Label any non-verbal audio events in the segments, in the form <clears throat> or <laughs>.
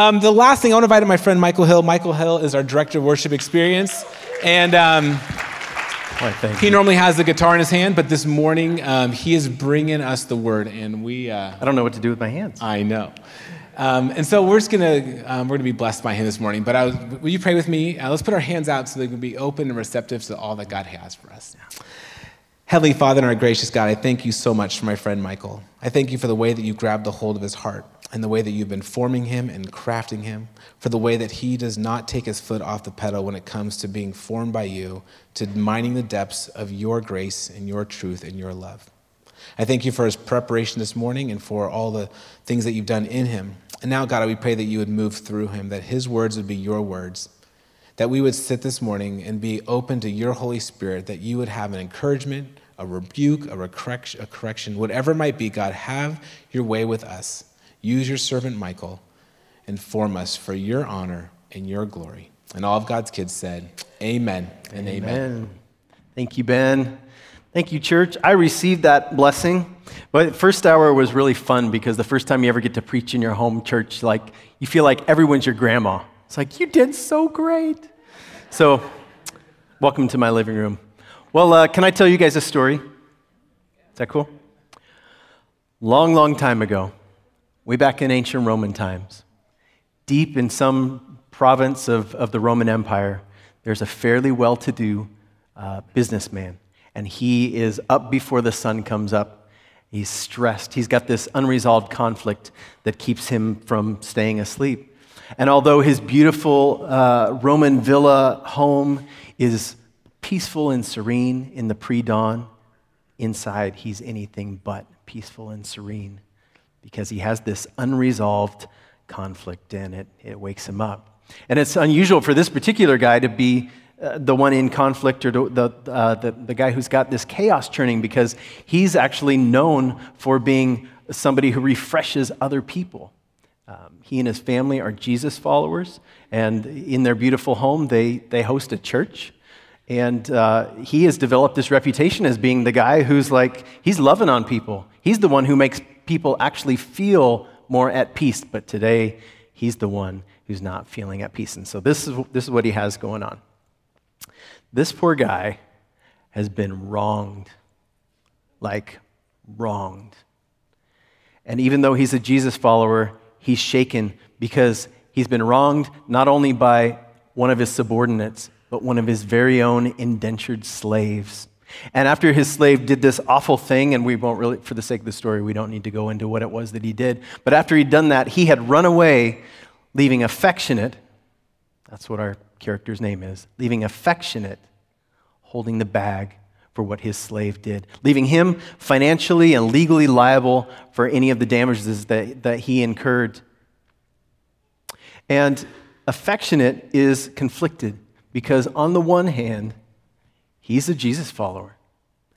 Um, the last thing, I want to invite my friend Michael Hill. Michael Hill is our director of worship experience. And um, he you. normally has the guitar in his hand, but this morning um, he is bringing us the word. And we. Uh, I don't know what to do with my hands. I know. Um, and so we're just gonna um, we're gonna be blessed by him this morning. But was, will you pray with me? Uh, let's put our hands out so they can be open and receptive to all that God has for us. Heavenly Father and our gracious God, I thank you so much for my friend Michael. I thank you for the way that you grabbed the hold of his heart and the way that you've been forming him and crafting him, for the way that he does not take his foot off the pedal when it comes to being formed by you, to mining the depths of your grace and your truth and your love. I thank you for his preparation this morning and for all the things that you've done in him. And now, God, we pray that you would move through him, that his words would be your words that we would sit this morning and be open to your Holy Spirit, that you would have an encouragement, a rebuke, a, correction, a correction, whatever it might be, God, have your way with us. Use your servant Michael and form us for your honor and your glory. And all of God's kids said, Amen and amen. amen. Thank you, Ben. Thank you, church. I received that blessing. But first hour was really fun because the first time you ever get to preach in your home church, like you feel like everyone's your grandma. It's like, you did so great. So, welcome to my living room. Well, uh, can I tell you guys a story? Is that cool? Long, long time ago, way back in ancient Roman times, deep in some province of, of the Roman Empire, there's a fairly well to do uh, businessman. And he is up before the sun comes up. He's stressed. He's got this unresolved conflict that keeps him from staying asleep. And although his beautiful uh, Roman villa home is peaceful and serene in the pre dawn, inside he's anything but peaceful and serene because he has this unresolved conflict and it, it wakes him up. And it's unusual for this particular guy to be uh, the one in conflict or the, uh, the, the guy who's got this chaos churning because he's actually known for being somebody who refreshes other people. Um, he and his family are Jesus followers, and in their beautiful home, they, they host a church. And uh, he has developed this reputation as being the guy who's like, he's loving on people. He's the one who makes people actually feel more at peace. But today, he's the one who's not feeling at peace. And so this is, this is what he has going on. This poor guy has been wronged, like wronged. And even though he's a Jesus follower, he's shaken because he's been wronged not only by one of his subordinates, but one of his very own indentured slaves. And after his slave did this awful thing, and we won't really, for the sake of the story, we don't need to go into what it was that he did. But after he'd done that, he had run away, leaving affectionate, that's what our character's name is, leaving affectionate, holding the bag for what his slave did, leaving him financially and legally liable for any of the damages that, that he incurred. And affectionate is conflicted because, on the one hand, he's a Jesus follower.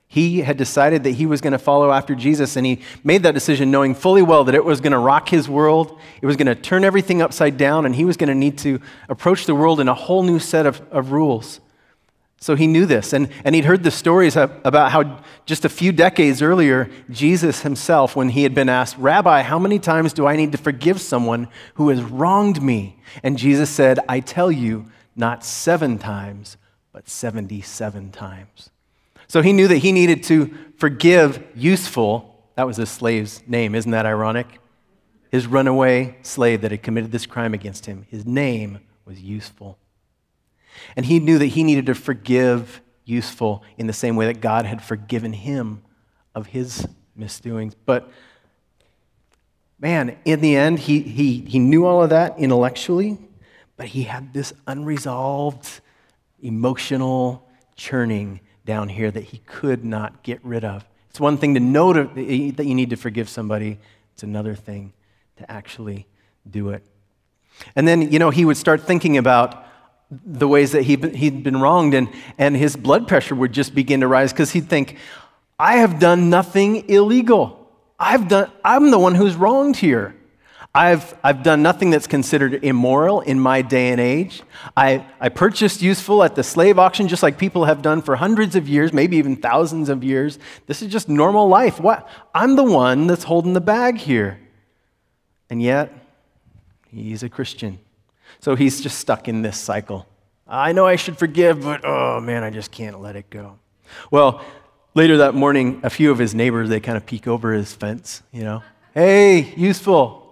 He had decided that he was going to follow after Jesus, and he made that decision knowing fully well that it was going to rock his world. It was going to turn everything upside down, and he was going to need to approach the world in a whole new set of, of rules. So he knew this, and, and he'd heard the stories about how just a few decades earlier, Jesus himself, when he had been asked, Rabbi, how many times do I need to forgive someone who has wronged me? And Jesus said, I tell you, not seven times, but 77 times. So he knew that he needed to forgive useful. That was his slave's name. Isn't that ironic? His runaway slave that had committed this crime against him. His name was useful. And he knew that he needed to forgive useful in the same way that God had forgiven him of his misdoings. But man, in the end, he, he, he knew all of that intellectually, but he had this unresolved emotional churning down here that he could not get rid of. It's one thing to know to, that you need to forgive somebody, it's another thing to actually do it. And then, you know, he would start thinking about the ways that he, he'd been wronged, and, and his blood pressure would just begin to rise because he'd think, I have done nothing illegal. I've done, I'm the one who's wronged here. I've, I've done nothing that's considered immoral in my day and age. I, I purchased useful at the slave auction just like people have done for hundreds of years, maybe even thousands of years. This is just normal life. What? I'm the one that's holding the bag here. And yet, He's a Christian. So he's just stuck in this cycle. I know I should forgive, but oh man, I just can't let it go. Well, later that morning, a few of his neighbors, they kind of peek over his fence, you know. Hey, useful,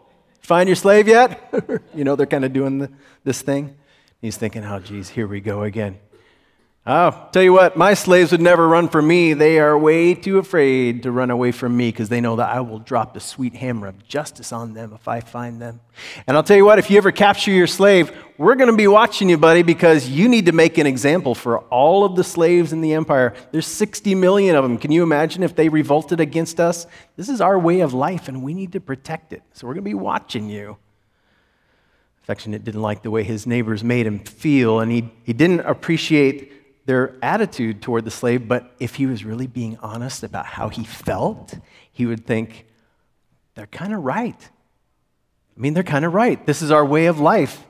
find your slave yet? <laughs> you know, they're kind of doing the, this thing. He's thinking, oh, geez, here we go again. I'll tell you what, my slaves would never run from me. They are way too afraid to run away from me because they know that I will drop the sweet hammer of justice on them if I find them. And I'll tell you what, if you ever capture your slave, we're going to be watching you, buddy, because you need to make an example for all of the slaves in the empire. There's 60 million of them. Can you imagine if they revolted against us? This is our way of life, and we need to protect it. So we're going to be watching you. Affectionate didn't like the way his neighbors made him feel, and he, he didn't appreciate their attitude toward the slave, but if he was really being honest about how he felt, he would think, they're kind of right. I mean, they're kind of right. This is our way of life.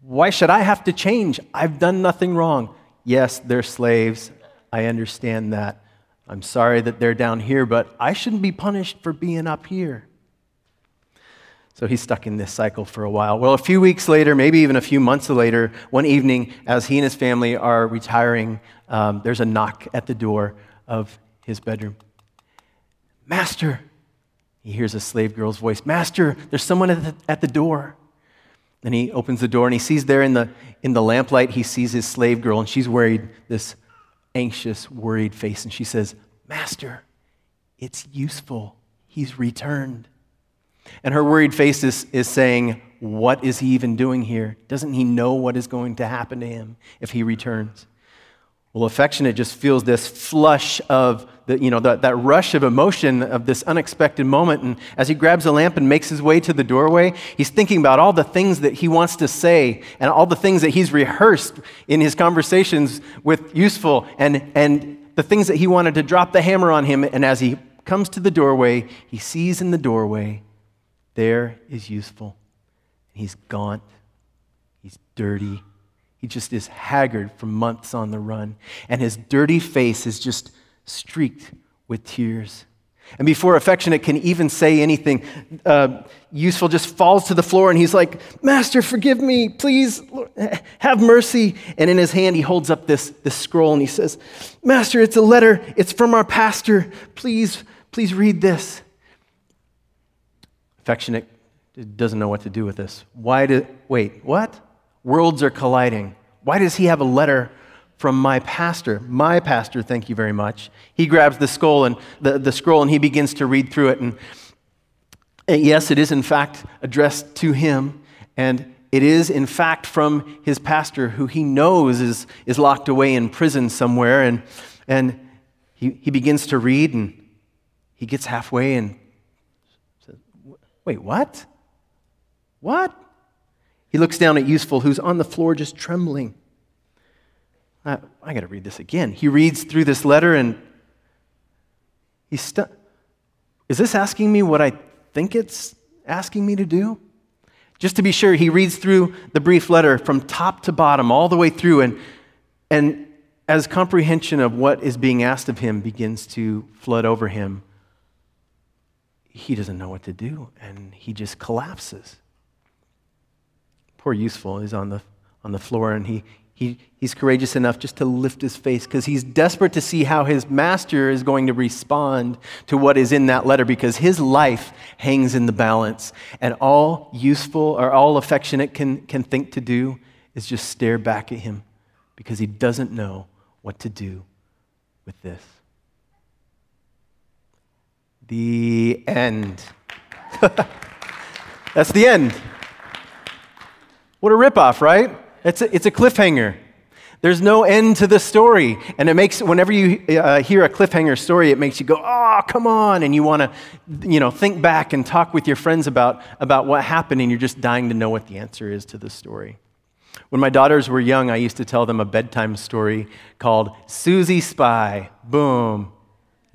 Why should I have to change? I've done nothing wrong. Yes, they're slaves. I understand that. I'm sorry that they're down here, but I shouldn't be punished for being up here. So he's stuck in this cycle for a while. Well, a few weeks later, maybe even a few months later, one evening, as he and his family are retiring, um, there's a knock at the door of his bedroom. Master, he hears a slave girl's voice. Master, there's someone at the, at the door. Then he opens the door and he sees there in the, in the lamplight, he sees his slave girl, and she's worried, this anxious, worried face. And she says, Master, it's useful. He's returned. And her worried face is, is saying, What is he even doing here? Doesn't he know what is going to happen to him if he returns? Well, affectionate just feels this flush of the, you know, that, that rush of emotion of this unexpected moment. And as he grabs a lamp and makes his way to the doorway, he's thinking about all the things that he wants to say and all the things that he's rehearsed in his conversations with Useful and, and the things that he wanted to drop the hammer on him. And as he comes to the doorway, he sees in the doorway there is useful. He's gaunt. He's dirty. He just is haggard from months on the run. And his dirty face is just streaked with tears. And before affectionate can even say anything, uh, useful just falls to the floor and he's like, Master, forgive me, please have mercy. And in his hand, he holds up this, this scroll and he says, Master, it's a letter. It's from our pastor. Please, please read this. Affectionate doesn't know what to do with this. Why do, wait, what? Worlds are colliding. Why does he have a letter from my pastor? My pastor, thank you very much. He grabs the scroll and the, the scroll and he begins to read through it. And, and yes, it is in fact addressed to him. And it is, in fact, from his pastor, who he knows is, is locked away in prison somewhere. And, and he, he begins to read, and he gets halfway and Wait, what? What? He looks down at Useful, who's on the floor just trembling. I, I got to read this again. He reads through this letter and he's stuck. Is this asking me what I think it's asking me to do? Just to be sure, he reads through the brief letter from top to bottom, all the way through, and, and as comprehension of what is being asked of him begins to flood over him, he doesn't know what to do and he just collapses. Poor Useful is on the, on the floor and he, he, he's courageous enough just to lift his face because he's desperate to see how his master is going to respond to what is in that letter because his life hangs in the balance. And all useful or all affectionate can, can think to do is just stare back at him because he doesn't know what to do with this. The end. <laughs> That's the end. What a ripoff, right? It's a, it's a cliffhanger. There's no end to the story. And it makes, whenever you uh, hear a cliffhanger story, it makes you go, oh, come on. And you want to, you know, think back and talk with your friends about, about what happened, and you're just dying to know what the answer is to the story. When my daughters were young, I used to tell them a bedtime story called Susie Spy. Boom.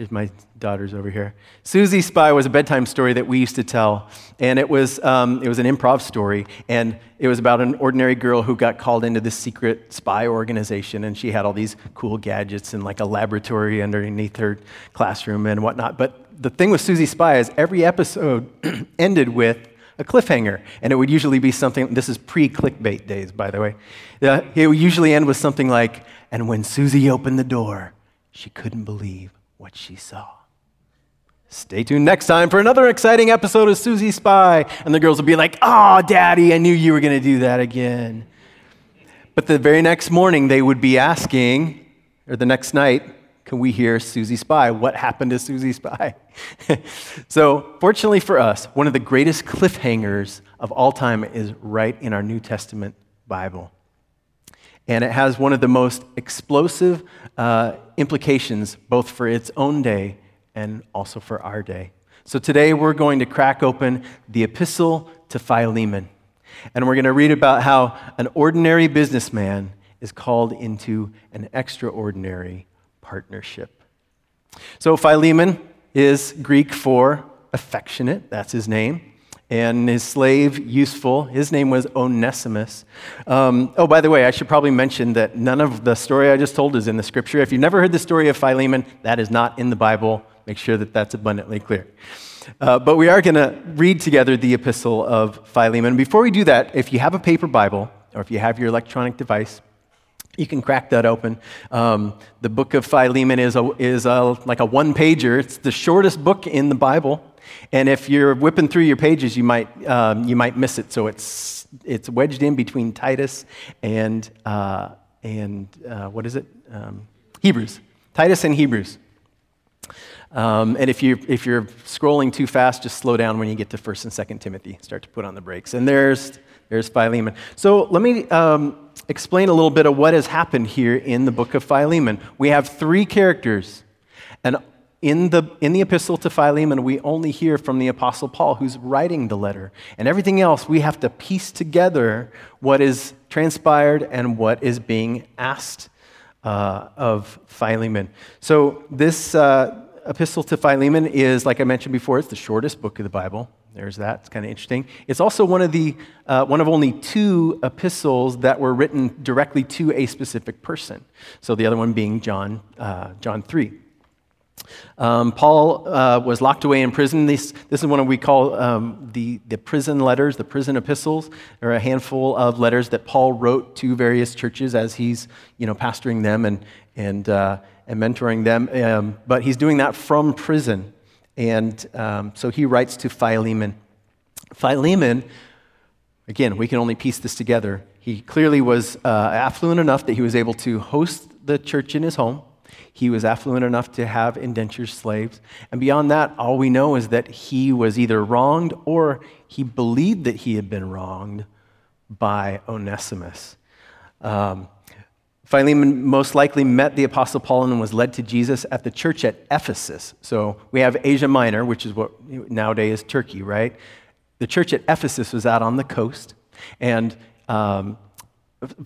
There's my daughters over here. Susie Spy was a bedtime story that we used to tell, and it was, um, it was an improv story, and it was about an ordinary girl who got called into this secret spy organization, and she had all these cool gadgets and like a laboratory underneath her classroom and whatnot. But the thing with Susie Spy is every episode <clears throat> ended with a cliffhanger. And it would usually be something, this is pre clickbait days, by the way. It would usually end with something like, and when Susie opened the door, she couldn't believe what she saw. Stay tuned next time for another exciting episode of Susie Spy. And the girls will be like, Oh, Daddy, I knew you were going to do that again. But the very next morning, they would be asking, or the next night, can we hear Susie Spy? What happened to Susie Spy? <laughs> so, fortunately for us, one of the greatest cliffhangers of all time is right in our New Testament Bible. And it has one of the most explosive uh, implications, both for its own day and also for our day. So today we're going to crack open the epistle to Philemon. And we're going to read about how an ordinary businessman is called into an extraordinary partnership. So Philemon is Greek for affectionate, that's his name. And his slave, useful, his name was Onesimus. Um, oh, by the way, I should probably mention that none of the story I just told is in the scripture. If you've never heard the story of Philemon, that is not in the Bible. Make sure that that's abundantly clear. Uh, but we are going to read together the epistle of Philemon. Before we do that, if you have a paper Bible or if you have your electronic device, you can crack that open. Um, the book of Philemon is, a, is a, like a one pager, it's the shortest book in the Bible. And if you're whipping through your pages, you might, um, you might miss it. So it's, it's wedged in between Titus and, uh, and uh, what is it? Um, Hebrews. Titus and Hebrews. Um, and if, you, if you're scrolling too fast, just slow down when you get to 1st and 2nd Timothy. Start to put on the brakes. And there's, there's Philemon. So let me um, explain a little bit of what has happened here in the book of Philemon. We have three characters. And in the, in the epistle to Philemon, we only hear from the Apostle Paul, who's writing the letter. And everything else, we have to piece together what is transpired and what is being asked uh, of Philemon. So, this uh, epistle to Philemon is, like I mentioned before, it's the shortest book of the Bible. There's that. It's kind of interesting. It's also one of the uh, one of only two epistles that were written directly to a specific person. So the other one being John, uh, John three. Um, Paul uh, was locked away in prison. This, this is one of we call um, the, the prison letters, the prison epistles. Are a handful of letters that Paul wrote to various churches as he's you know, pastoring them and, and, uh, and mentoring them. Um, but he's doing that from prison. And um, so he writes to Philemon. Philemon, again, we can only piece this together. He clearly was uh, affluent enough that he was able to host the church in his home. He was affluent enough to have indentured slaves. And beyond that, all we know is that he was either wronged or he believed that he had been wronged by Onesimus. Um, Philemon most likely met the Apostle Paul and was led to Jesus at the church at Ephesus. So we have Asia Minor, which is what nowadays is Turkey, right? The church at Ephesus was out on the coast. And um,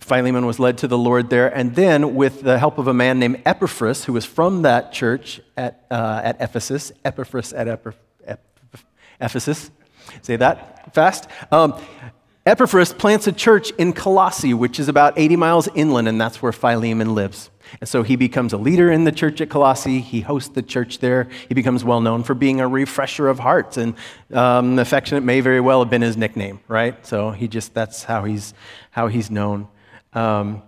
Philemon was led to the Lord there. And then, with the help of a man named Epaphras, who was from that church at, uh, at Ephesus, Epaphras at Ephesus, say that fast. Um, Epaphras plants a church in Colossae, which is about 80 miles inland, and that's where Philemon lives. And so he becomes a leader in the church at Colossae. He hosts the church there. He becomes well known for being a refresher of hearts. And um, affectionate may very well have been his nickname, right? So he just, that's how he's, how he's known. Um,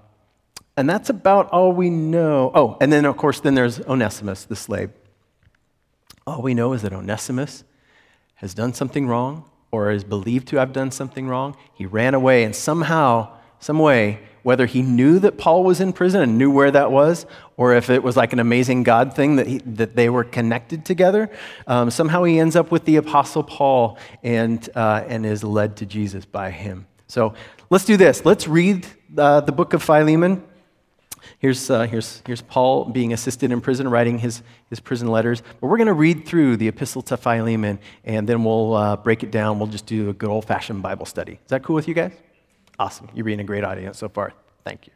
and that's about all we know. Oh, and then, of course, then there's Onesimus, the slave. All we know is that Onesimus has done something wrong or is believed to have done something wrong. He ran away, and somehow, some way, whether he knew that Paul was in prison and knew where that was, or if it was like an amazing God thing that, he, that they were connected together, um, somehow he ends up with the Apostle Paul and, uh, and is led to Jesus by him. So let's do this. Let's read uh, the book of Philemon. Here's, uh, here's, here's Paul being assisted in prison, writing his, his prison letters. But we're going to read through the epistle to Philemon, and then we'll uh, break it down. We'll just do a good old fashioned Bible study. Is that cool with you guys? Awesome. You're being a great audience so far. Thank you.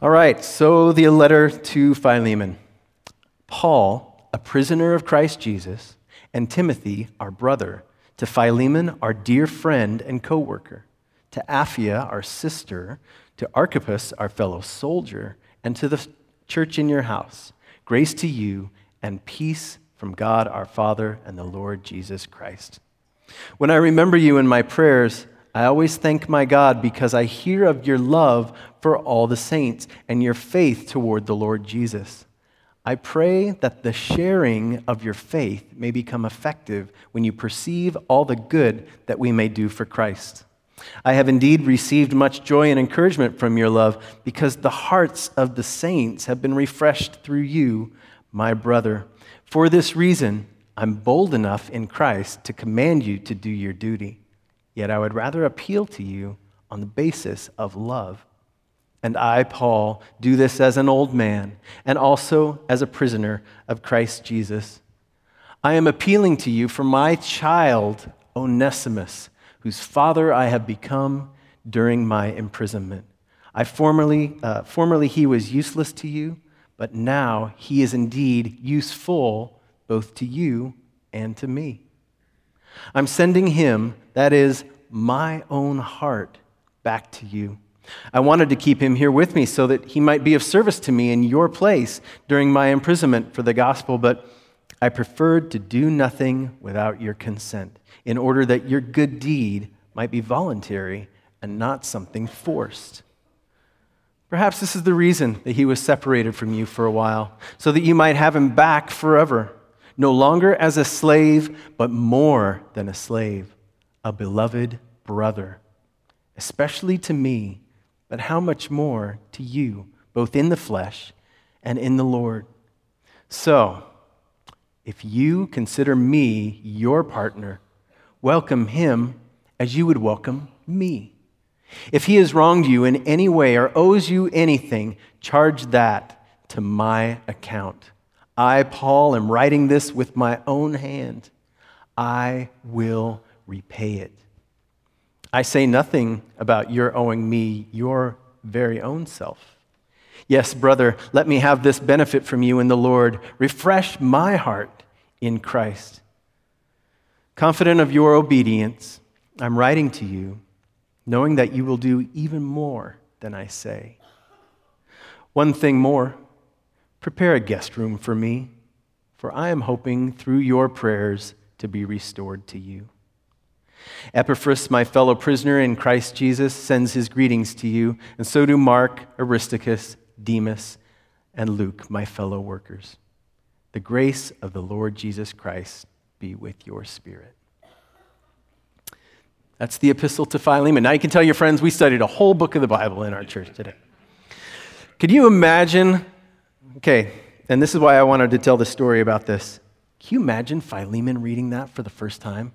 All right, so the letter to Philemon. Paul, a prisoner of Christ Jesus, and Timothy, our brother, to Philemon, our dear friend and co worker, to Apphia, our sister, to Archippus, our fellow soldier, and to the church in your house. Grace to you and peace from God our Father and the Lord Jesus Christ. When I remember you in my prayers, I always thank my God because I hear of your love for all the saints and your faith toward the Lord Jesus. I pray that the sharing of your faith may become effective when you perceive all the good that we may do for Christ. I have indeed received much joy and encouragement from your love because the hearts of the saints have been refreshed through you, my brother. For this reason, I'm bold enough in Christ to command you to do your duty. Yet I would rather appeal to you on the basis of love. And I, Paul, do this as an old man and also as a prisoner of Christ Jesus. I am appealing to you for my child, Onesimus, whose father I have become during my imprisonment. I formerly, uh, formerly he was useless to you, but now he is indeed useful both to you and to me. I'm sending him, that is, my own heart, back to you. I wanted to keep him here with me so that he might be of service to me in your place during my imprisonment for the gospel, but I preferred to do nothing without your consent, in order that your good deed might be voluntary and not something forced. Perhaps this is the reason that he was separated from you for a while, so that you might have him back forever no longer as a slave, but more than a slave, a beloved brother, especially to me, but how much more to you, both in the flesh and in the Lord. So, if you consider me your partner, welcome him as you would welcome me. If he has wronged you in any way or owes you anything, charge that to my account. I, Paul, am writing this with my own hand. I will repay it. I say nothing about your owing me your very own self. Yes, brother, let me have this benefit from you in the Lord. Refresh my heart in Christ. Confident of your obedience, I'm writing to you, knowing that you will do even more than I say. One thing more. Prepare a guest room for me, for I am hoping through your prayers to be restored to you. Epaphras, my fellow prisoner in Christ Jesus, sends his greetings to you, and so do Mark, Aristarchus, Demas, and Luke, my fellow workers. The grace of the Lord Jesus Christ be with your spirit. That's the epistle to Philemon. Now you can tell your friends we studied a whole book of the Bible in our church today. Could you imagine Okay, and this is why I wanted to tell the story about this. Can you imagine Philemon reading that for the first time?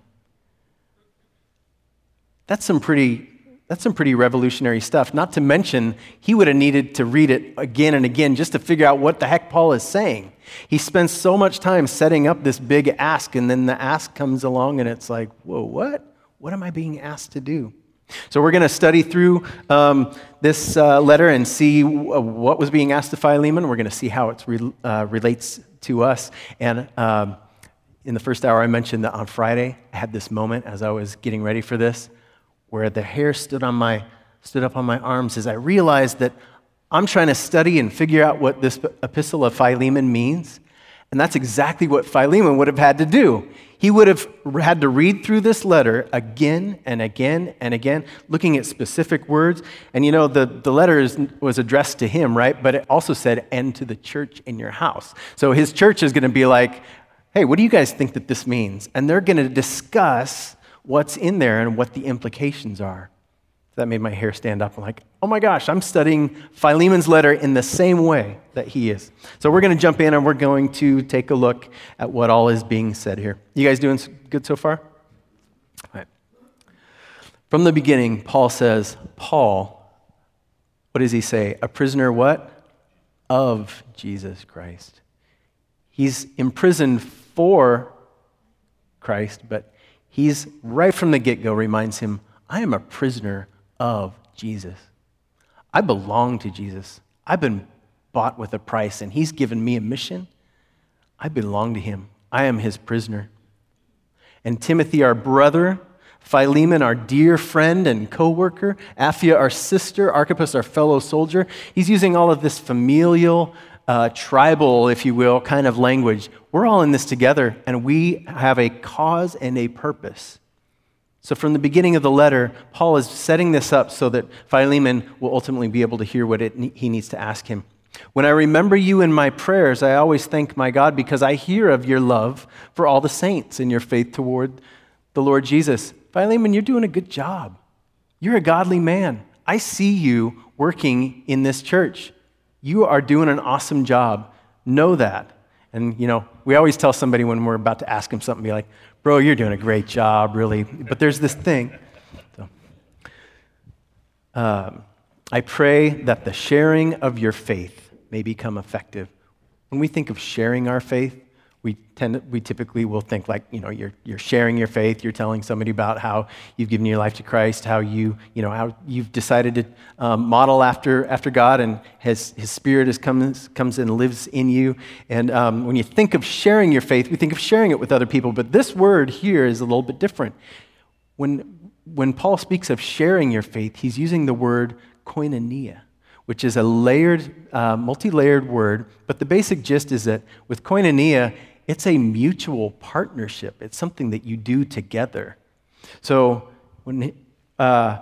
That's some pretty that's some pretty revolutionary stuff. Not to mention, he would have needed to read it again and again just to figure out what the heck Paul is saying. He spends so much time setting up this big ask, and then the ask comes along, and it's like, whoa, what? What am I being asked to do? So, we're going to study through um, this uh, letter and see w- what was being asked to Philemon. We're going to see how it re- uh, relates to us. And um, in the first hour, I mentioned that on Friday, I had this moment as I was getting ready for this where the hair stood, on my, stood up on my arms as I realized that I'm trying to study and figure out what this epistle of Philemon means. And that's exactly what Philemon would have had to do. He would have had to read through this letter again and again and again, looking at specific words. And you know, the, the letter is, was addressed to him, right? But it also said, and to the church in your house. So his church is going to be like, hey, what do you guys think that this means? And they're going to discuss what's in there and what the implications are. That made my hair stand up. I'm like, oh my gosh, I'm studying Philemon's letter in the same way that he is. So we're going to jump in and we're going to take a look at what all is being said here. You guys doing good so far? All right. From the beginning, Paul says, Paul, what does he say? A prisoner what? Of Jesus Christ. He's imprisoned for Christ, but he's right from the get go reminds him, I am a prisoner of Jesus. I belong to Jesus. I've been bought with a price, and He's given me a mission. I belong to Him. I am His prisoner. And Timothy, our brother, Philemon, our dear friend and co worker, Apphia, our sister, Archippus, our fellow soldier. He's using all of this familial, uh, tribal, if you will, kind of language. We're all in this together, and we have a cause and a purpose. So, from the beginning of the letter, Paul is setting this up so that Philemon will ultimately be able to hear what it, he needs to ask him. When I remember you in my prayers, I always thank my God because I hear of your love for all the saints and your faith toward the Lord Jesus. Philemon, you're doing a good job. You're a godly man. I see you working in this church. You are doing an awesome job. Know that. And, you know, we always tell somebody when we're about to ask them something, be like, bro, you're doing a great job, really. But there's this thing. So, um, I pray that the sharing of your faith may become effective. When we think of sharing our faith, we, tend, we typically will think like, you know, you're, you're sharing your faith, you're telling somebody about how you've given your life to Christ, how, you, you know, how you've decided to um, model after, after God and his, his Spirit has comes, comes and lives in you. And um, when you think of sharing your faith, we think of sharing it with other people. But this word here is a little bit different. When, when Paul speaks of sharing your faith, he's using the word koinonia which is a layered, uh, multi layered word. But the basic gist is that with koinonia, it's a mutual partnership. It's something that you do together. So when, uh,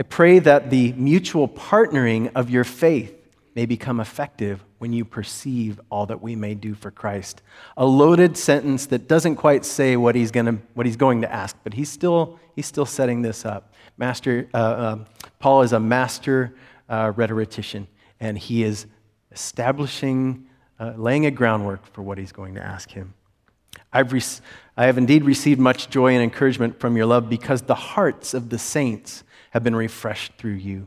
I pray that the mutual partnering of your faith may become effective when you perceive all that we may do for Christ. A loaded sentence that doesn't quite say what he's, gonna, what he's going to ask, but he's still, he's still setting this up. Master, uh, uh, Paul is a master uh, rhetorician, and he is establishing uh, laying a groundwork for what he's going to ask him. I've re- I have indeed received much joy and encouragement from your love because the hearts of the saints have been refreshed through you.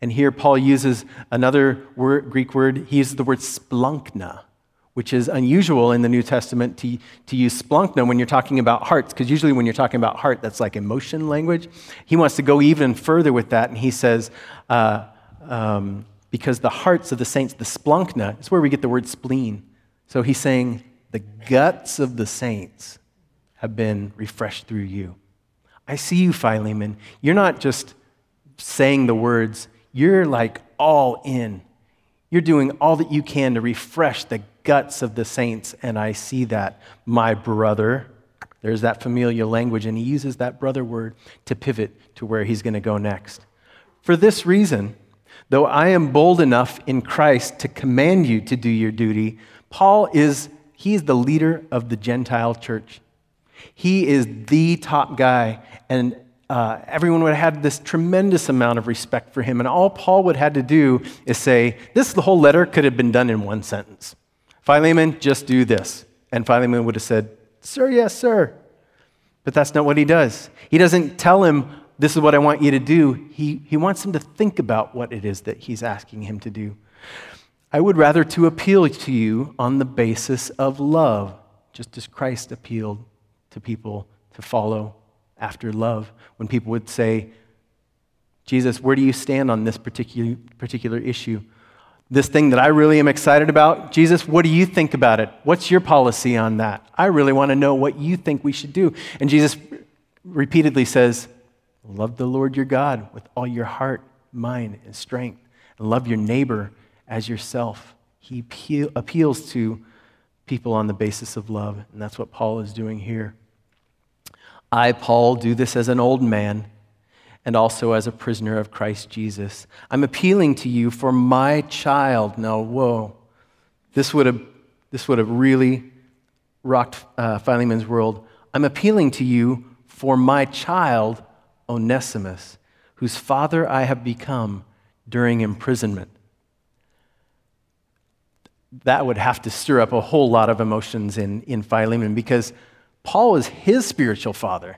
And here Paul uses another word, Greek word. He uses the word splanchna, which is unusual in the New Testament to, to use splanchna when you're talking about hearts, because usually when you're talking about heart, that's like emotion language. He wants to go even further with that, and he says, uh, um, because the hearts of the saints, the splanchna, is where we get the word spleen. So he's saying, the guts of the saints have been refreshed through you. I see you, Philemon. You're not just saying the words, you're like all in. You're doing all that you can to refresh the guts of the saints, and I see that, my brother. There's that familiar language, and he uses that brother word to pivot to where he's going to go next. For this reason, Though I am bold enough in Christ to command you to do your duty, Paul is he is the leader of the Gentile church. He is the top guy, and uh, everyone would have had this tremendous amount of respect for him. And all Paul would have had to do is say, This the whole letter could have been done in one sentence. Philemon, just do this. And Philemon would have said, Sir, yes, sir. But that's not what he does. He doesn't tell him this is what I want you to do, he, he wants him to think about what it is that he's asking him to do. I would rather to appeal to you on the basis of love, just as Christ appealed to people to follow after love. When people would say, Jesus, where do you stand on this particular, particular issue? This thing that I really am excited about, Jesus, what do you think about it? What's your policy on that? I really want to know what you think we should do. And Jesus repeatedly says, Love the Lord your God with all your heart, mind, and strength. And love your neighbor as yourself. He appeal, appeals to people on the basis of love, and that's what Paul is doing here. I, Paul, do this as an old man and also as a prisoner of Christ Jesus. I'm appealing to you for my child. Now, whoa, this would have, this would have really rocked uh, Philemon's world. I'm appealing to you for my child Onesimus, whose father I have become during imprisonment. That would have to stir up a whole lot of emotions in, in Philemon because Paul is his spiritual father.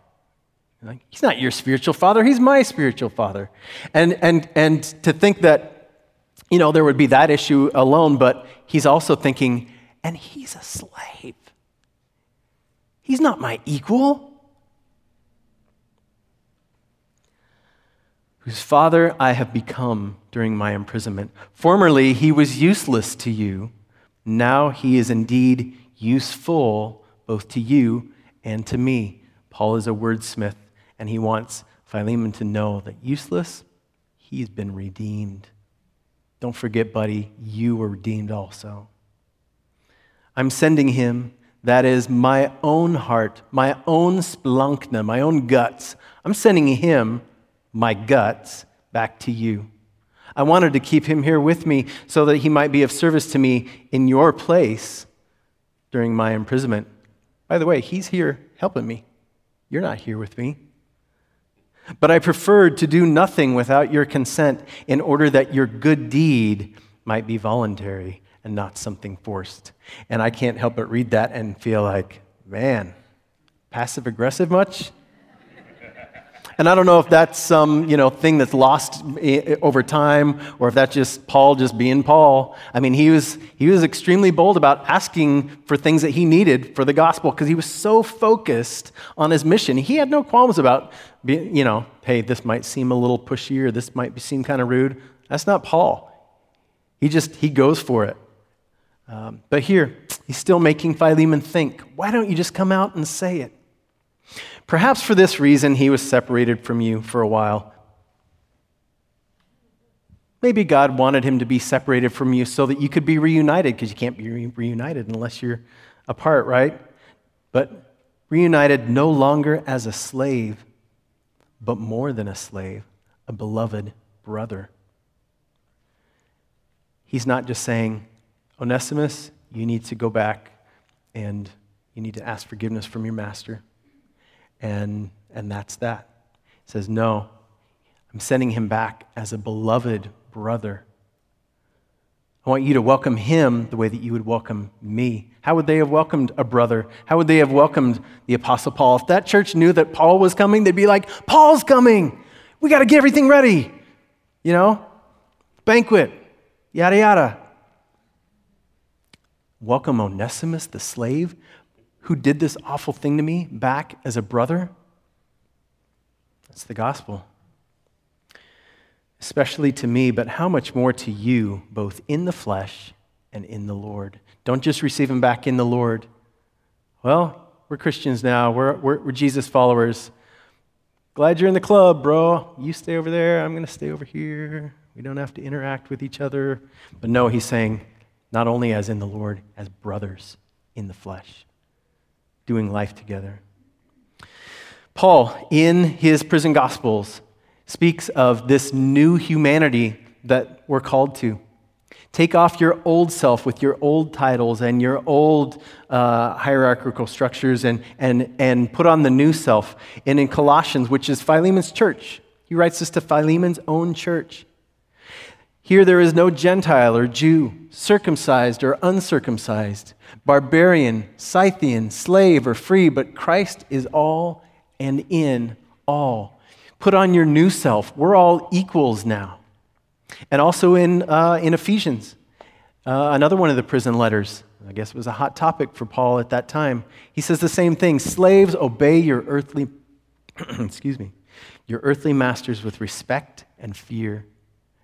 Like, he's not your spiritual father, he's my spiritual father. And, and, and to think that, you know, there would be that issue alone, but he's also thinking, and he's a slave. He's not my equal. Whose father I have become during my imprisonment. Formerly, he was useless to you. Now he is indeed useful both to you and to me. Paul is a wordsmith, and he wants Philemon to know that useless, he's been redeemed. Don't forget, buddy, you were redeemed also. I'm sending him that is my own heart, my own splanchna, my own guts. I'm sending him, my guts, back to you. I wanted to keep him here with me so that he might be of service to me in your place during my imprisonment. By the way, he's here helping me. You're not here with me. But I preferred to do nothing without your consent in order that your good deed might be voluntary and not something forced. And I can't help but read that and feel like, man, passive aggressive much? And I don't know if that's some you know thing that's lost over time, or if that's just Paul just being Paul. I mean, he was he was extremely bold about asking for things that he needed for the gospel because he was so focused on his mission. He had no qualms about being, you know, hey, this might seem a little pushy or this might seem kind of rude. That's not Paul. He just he goes for it. Um, but here, he's still making Philemon think. Why don't you just come out and say it? Perhaps for this reason, he was separated from you for a while. Maybe God wanted him to be separated from you so that you could be reunited, because you can't be re- reunited unless you're apart, right? But reunited no longer as a slave, but more than a slave, a beloved brother. He's not just saying, Onesimus, you need to go back and you need to ask forgiveness from your master and, and that's that. He says, No, I'm sending him back as a beloved brother. I want you to welcome him the way that you would welcome me. How would they have welcomed a brother? How would they have welcomed the Apostle Paul? If that church knew that Paul was coming, they'd be like, Paul's coming. We got to get everything ready. You know? Banquet, yada, yada. Welcome Onesimus, the slave, who did this awful thing to me back as a brother? That's the gospel. Especially to me, but how much more to you, both in the flesh and in the Lord. Don't just receive him back in the Lord. Well, we're Christians now, we're, we're, we're Jesus followers. Glad you're in the club, bro. You stay over there, I'm going to stay over here. We don't have to interact with each other. But no, he's saying, not only as in the Lord, as brothers in the flesh doing life together. Paul, in his prison gospels, speaks of this new humanity that we're called to. Take off your old self with your old titles and your old uh, hierarchical structures and, and, and put on the new self. And in Colossians, which is Philemon's church, he writes this to Philemon's own church. Here there is no Gentile or Jew, circumcised or uncircumcised, barbarian, Scythian, slave or free, but Christ is all and in all. Put on your new self. We're all equals now. And also in, uh, in Ephesians, uh, another one of the prison letters, I guess it was a hot topic for Paul at that time. He says the same thing Slaves, obey your earthly, <clears throat> excuse me, your earthly masters with respect and fear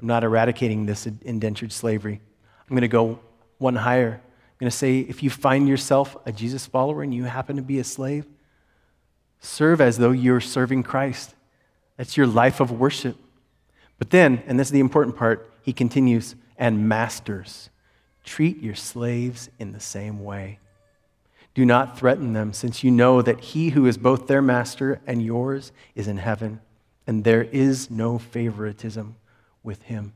I'm not eradicating this indentured slavery. I'm going to go one higher. I'm going to say if you find yourself a Jesus follower and you happen to be a slave, serve as though you're serving Christ. That's your life of worship. But then, and this is the important part, he continues, and masters, treat your slaves in the same way. Do not threaten them, since you know that he who is both their master and yours is in heaven, and there is no favoritism with Him.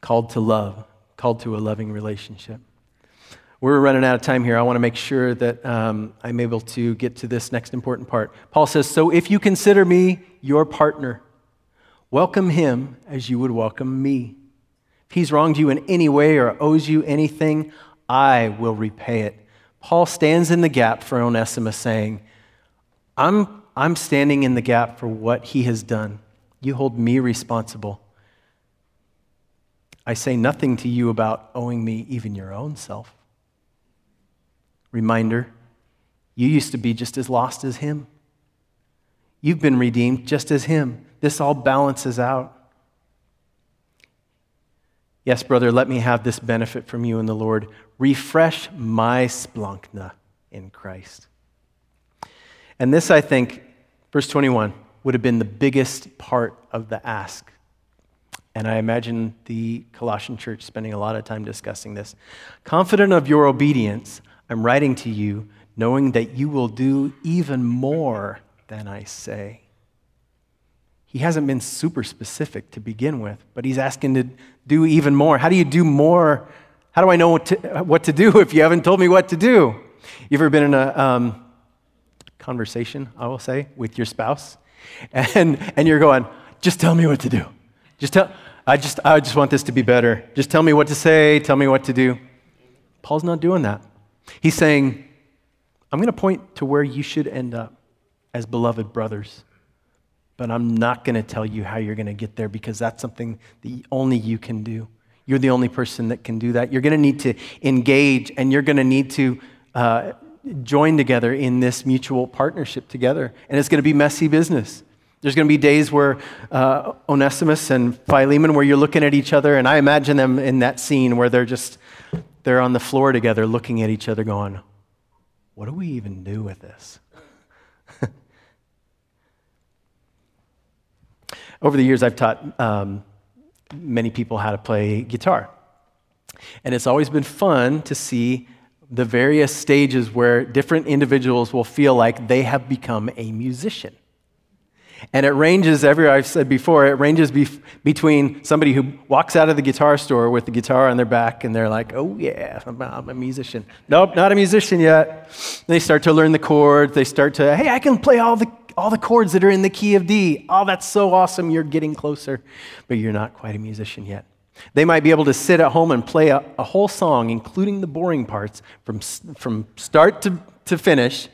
Called to love, called to a loving relationship. We're running out of time here. I want to make sure that um, I'm able to get to this next important part. Paul says, So if you consider me your partner, welcome him as you would welcome me. If he's wronged you in any way or owes you anything, I will repay it. Paul stands in the gap for Onesimus, saying, I'm, I'm standing in the gap for what he has done. You hold me responsible. I say nothing to you about owing me even your own self. Reminder you used to be just as lost as him. You've been redeemed just as him. This all balances out. Yes, brother, let me have this benefit from you in the Lord. Refresh my splanchna in Christ. And this, I think, verse 21, would have been the biggest part of the ask. And I imagine the Colossian church spending a lot of time discussing this. Confident of your obedience, I'm writing to you, knowing that you will do even more than I say. He hasn't been super specific to begin with, but he's asking to do even more. How do you do more? How do I know what to, what to do <laughs> if you haven't told me what to do? You ever been in a um, conversation, I will say, with your spouse, and, and you're going, just tell me what to do. Just tell, I just, I just want this to be better. Just tell me what to say, tell me what to do. Paul's not doing that. He's saying, I'm going to point to where you should end up as beloved brothers, but I'm not going to tell you how you're going to get there because that's something that only you can do. You're the only person that can do that. You're going to need to engage and you're going to need to uh, join together in this mutual partnership together. And it's going to be messy business. There's going to be days where uh, Onesimus and Philemon, where you're looking at each other, and I imagine them in that scene where they're just they're on the floor together, looking at each other, going, "What do we even do with this?" <laughs> Over the years, I've taught um, many people how to play guitar, and it's always been fun to see the various stages where different individuals will feel like they have become a musician. And it ranges, every I've said before, it ranges be- between somebody who walks out of the guitar store with the guitar on their back and they're like, oh yeah, I'm, I'm a musician. Nope, not a musician yet. They start to learn the chords. They start to, hey, I can play all the, all the chords that are in the key of D. Oh, that's so awesome. You're getting closer, but you're not quite a musician yet. They might be able to sit at home and play a, a whole song, including the boring parts, from, from start to, to finish,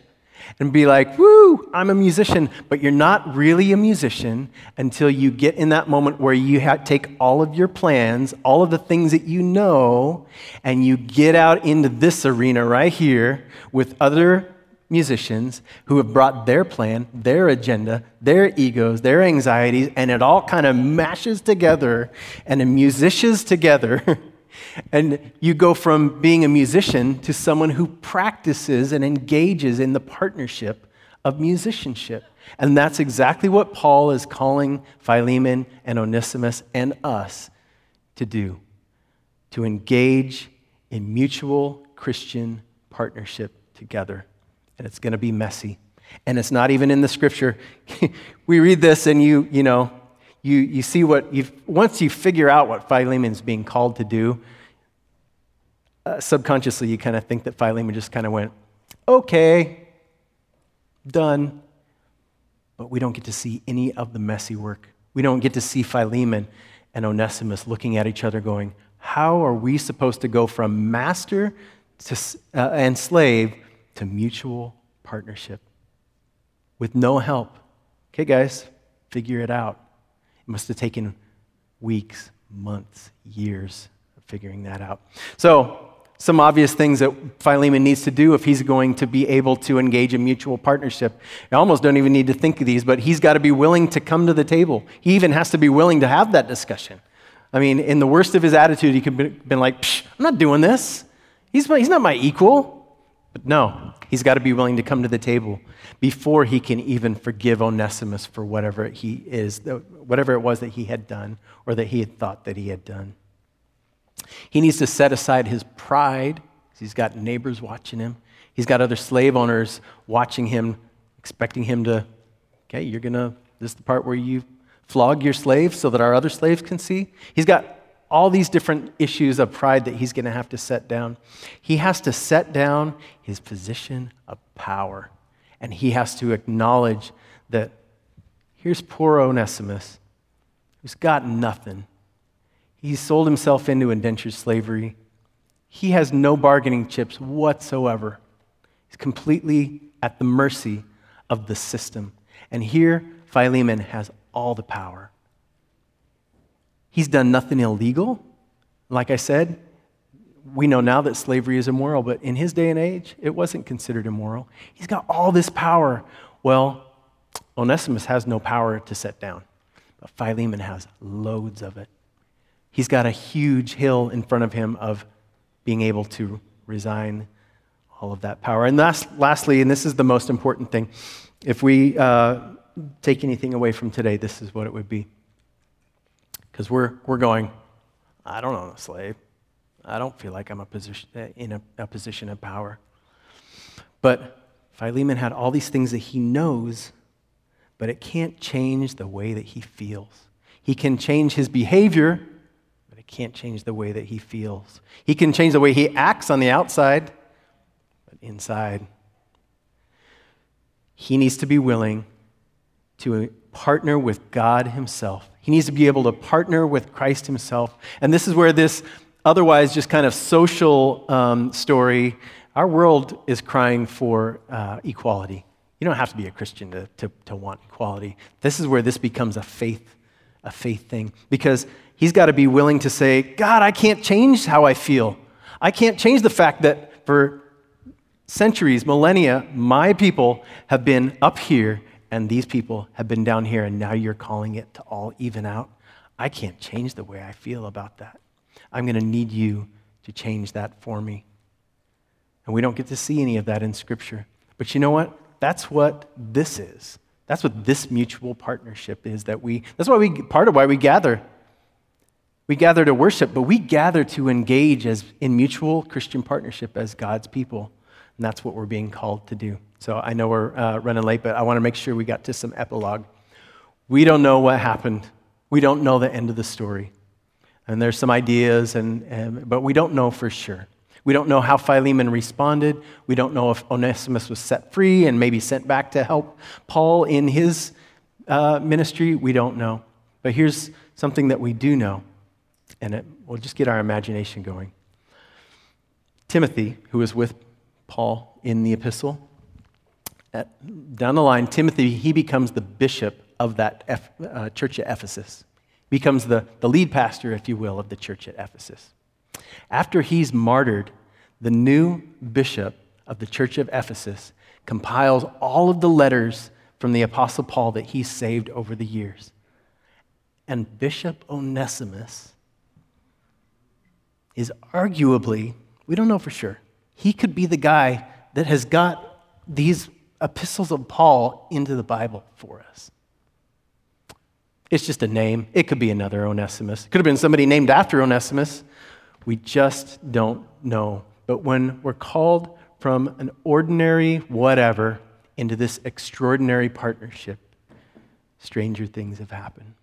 and be like, woo, I'm a musician. But you're not really a musician until you get in that moment where you ha- take all of your plans, all of the things that you know, and you get out into this arena right here with other musicians who have brought their plan, their agenda, their egos, their anxieties, and it all kind of mashes together and it musicians together. <laughs> and you go from being a musician to someone who practices and engages in the partnership of musicianship. And that's exactly what Paul is calling Philemon and Onesimus and us to do to engage in mutual Christian partnership together and it's going to be messy. And it's not even in the scripture. <laughs> we read this and you, you know, you, you see what you once you figure out what Philemon's being called to do, uh, subconsciously you kind of think that Philemon just kind of went, okay, done. But we don't get to see any of the messy work. We don't get to see Philemon and Onesimus looking at each other going, how are we supposed to go from master to, uh, and slave to mutual partnership with no help. Okay, guys, figure it out. It must have taken weeks, months, years of figuring that out. So, some obvious things that Philemon needs to do if he's going to be able to engage in mutual partnership. I almost don't even need to think of these, but he's got to be willing to come to the table. He even has to be willing to have that discussion. I mean, in the worst of his attitude, he could have been like, psh, I'm not doing this. He's, he's not my equal. But no, he's got to be willing to come to the table before he can even forgive Onesimus for whatever he is, whatever it was that he had done or that he had thought that he had done. He needs to set aside his pride. He's got neighbors watching him. He's got other slave owners watching him, expecting him to, okay, you're going to, this is the part where you flog your slave so that our other slaves can see. He's got all these different issues of pride that he's going to have to set down. He has to set down his position of power. And he has to acknowledge that here's poor Onesimus, who's got nothing. He's sold himself into indentured slavery. He has no bargaining chips whatsoever. He's completely at the mercy of the system. And here, Philemon has all the power. He's done nothing illegal. Like I said, we know now that slavery is immoral, but in his day and age, it wasn't considered immoral. He's got all this power. Well, Onesimus has no power to set down, but Philemon has loads of it. He's got a huge hill in front of him of being able to resign all of that power. And last, lastly, and this is the most important thing, if we uh, take anything away from today, this is what it would be. Because we're, we're going, I don't own a slave. I don't feel like I'm a position, uh, in a, a position of power. But Philemon had all these things that he knows, but it can't change the way that he feels. He can change his behavior, but it can't change the way that he feels. He can change the way he acts on the outside, but inside, he needs to be willing to partner with God Himself. He needs to be able to partner with Christ Himself. And this is where this otherwise just kind of social um, story, our world is crying for uh, equality. You don't have to be a Christian to, to, to want equality. This is where this becomes a faith, a faith thing. Because he's got to be willing to say, God, I can't change how I feel. I can't change the fact that for centuries, millennia, my people have been up here and these people have been down here, and now you're calling it to all even out. I can't change the way I feel about that. I'm going to need you to change that for me. And we don't get to see any of that in Scripture. But you know what? That's what this is. That's what this mutual partnership is that we, that's why we, part of why we gather. We gather to worship, but we gather to engage as in mutual Christian partnership as God's people. And that's what we're being called to do. So I know we're uh, running late, but I want to make sure we got to some epilogue. We don't know what happened. We don't know the end of the story. And there's some ideas, and, and, but we don't know for sure. We don't know how Philemon responded. We don't know if Onesimus was set free and maybe sent back to help Paul in his uh, ministry. We don't know. But here's something that we do know, and it, we'll just get our imagination going. Timothy, who was with Paul in the epistle, at, down the line, Timothy, he becomes the bishop of that F, uh, church at Ephesus, becomes the, the lead pastor, if you will, of the church at Ephesus. After he's martyred, the new bishop of the church of Ephesus compiles all of the letters from the Apostle Paul that he saved over the years. And Bishop Onesimus is arguably, we don't know for sure, he could be the guy that has got these epistles of Paul into the Bible for us. It's just a name. It could be another Onesimus. It could have been somebody named after Onesimus. We just don't know. But when we're called from an ordinary whatever into this extraordinary partnership, stranger things have happened.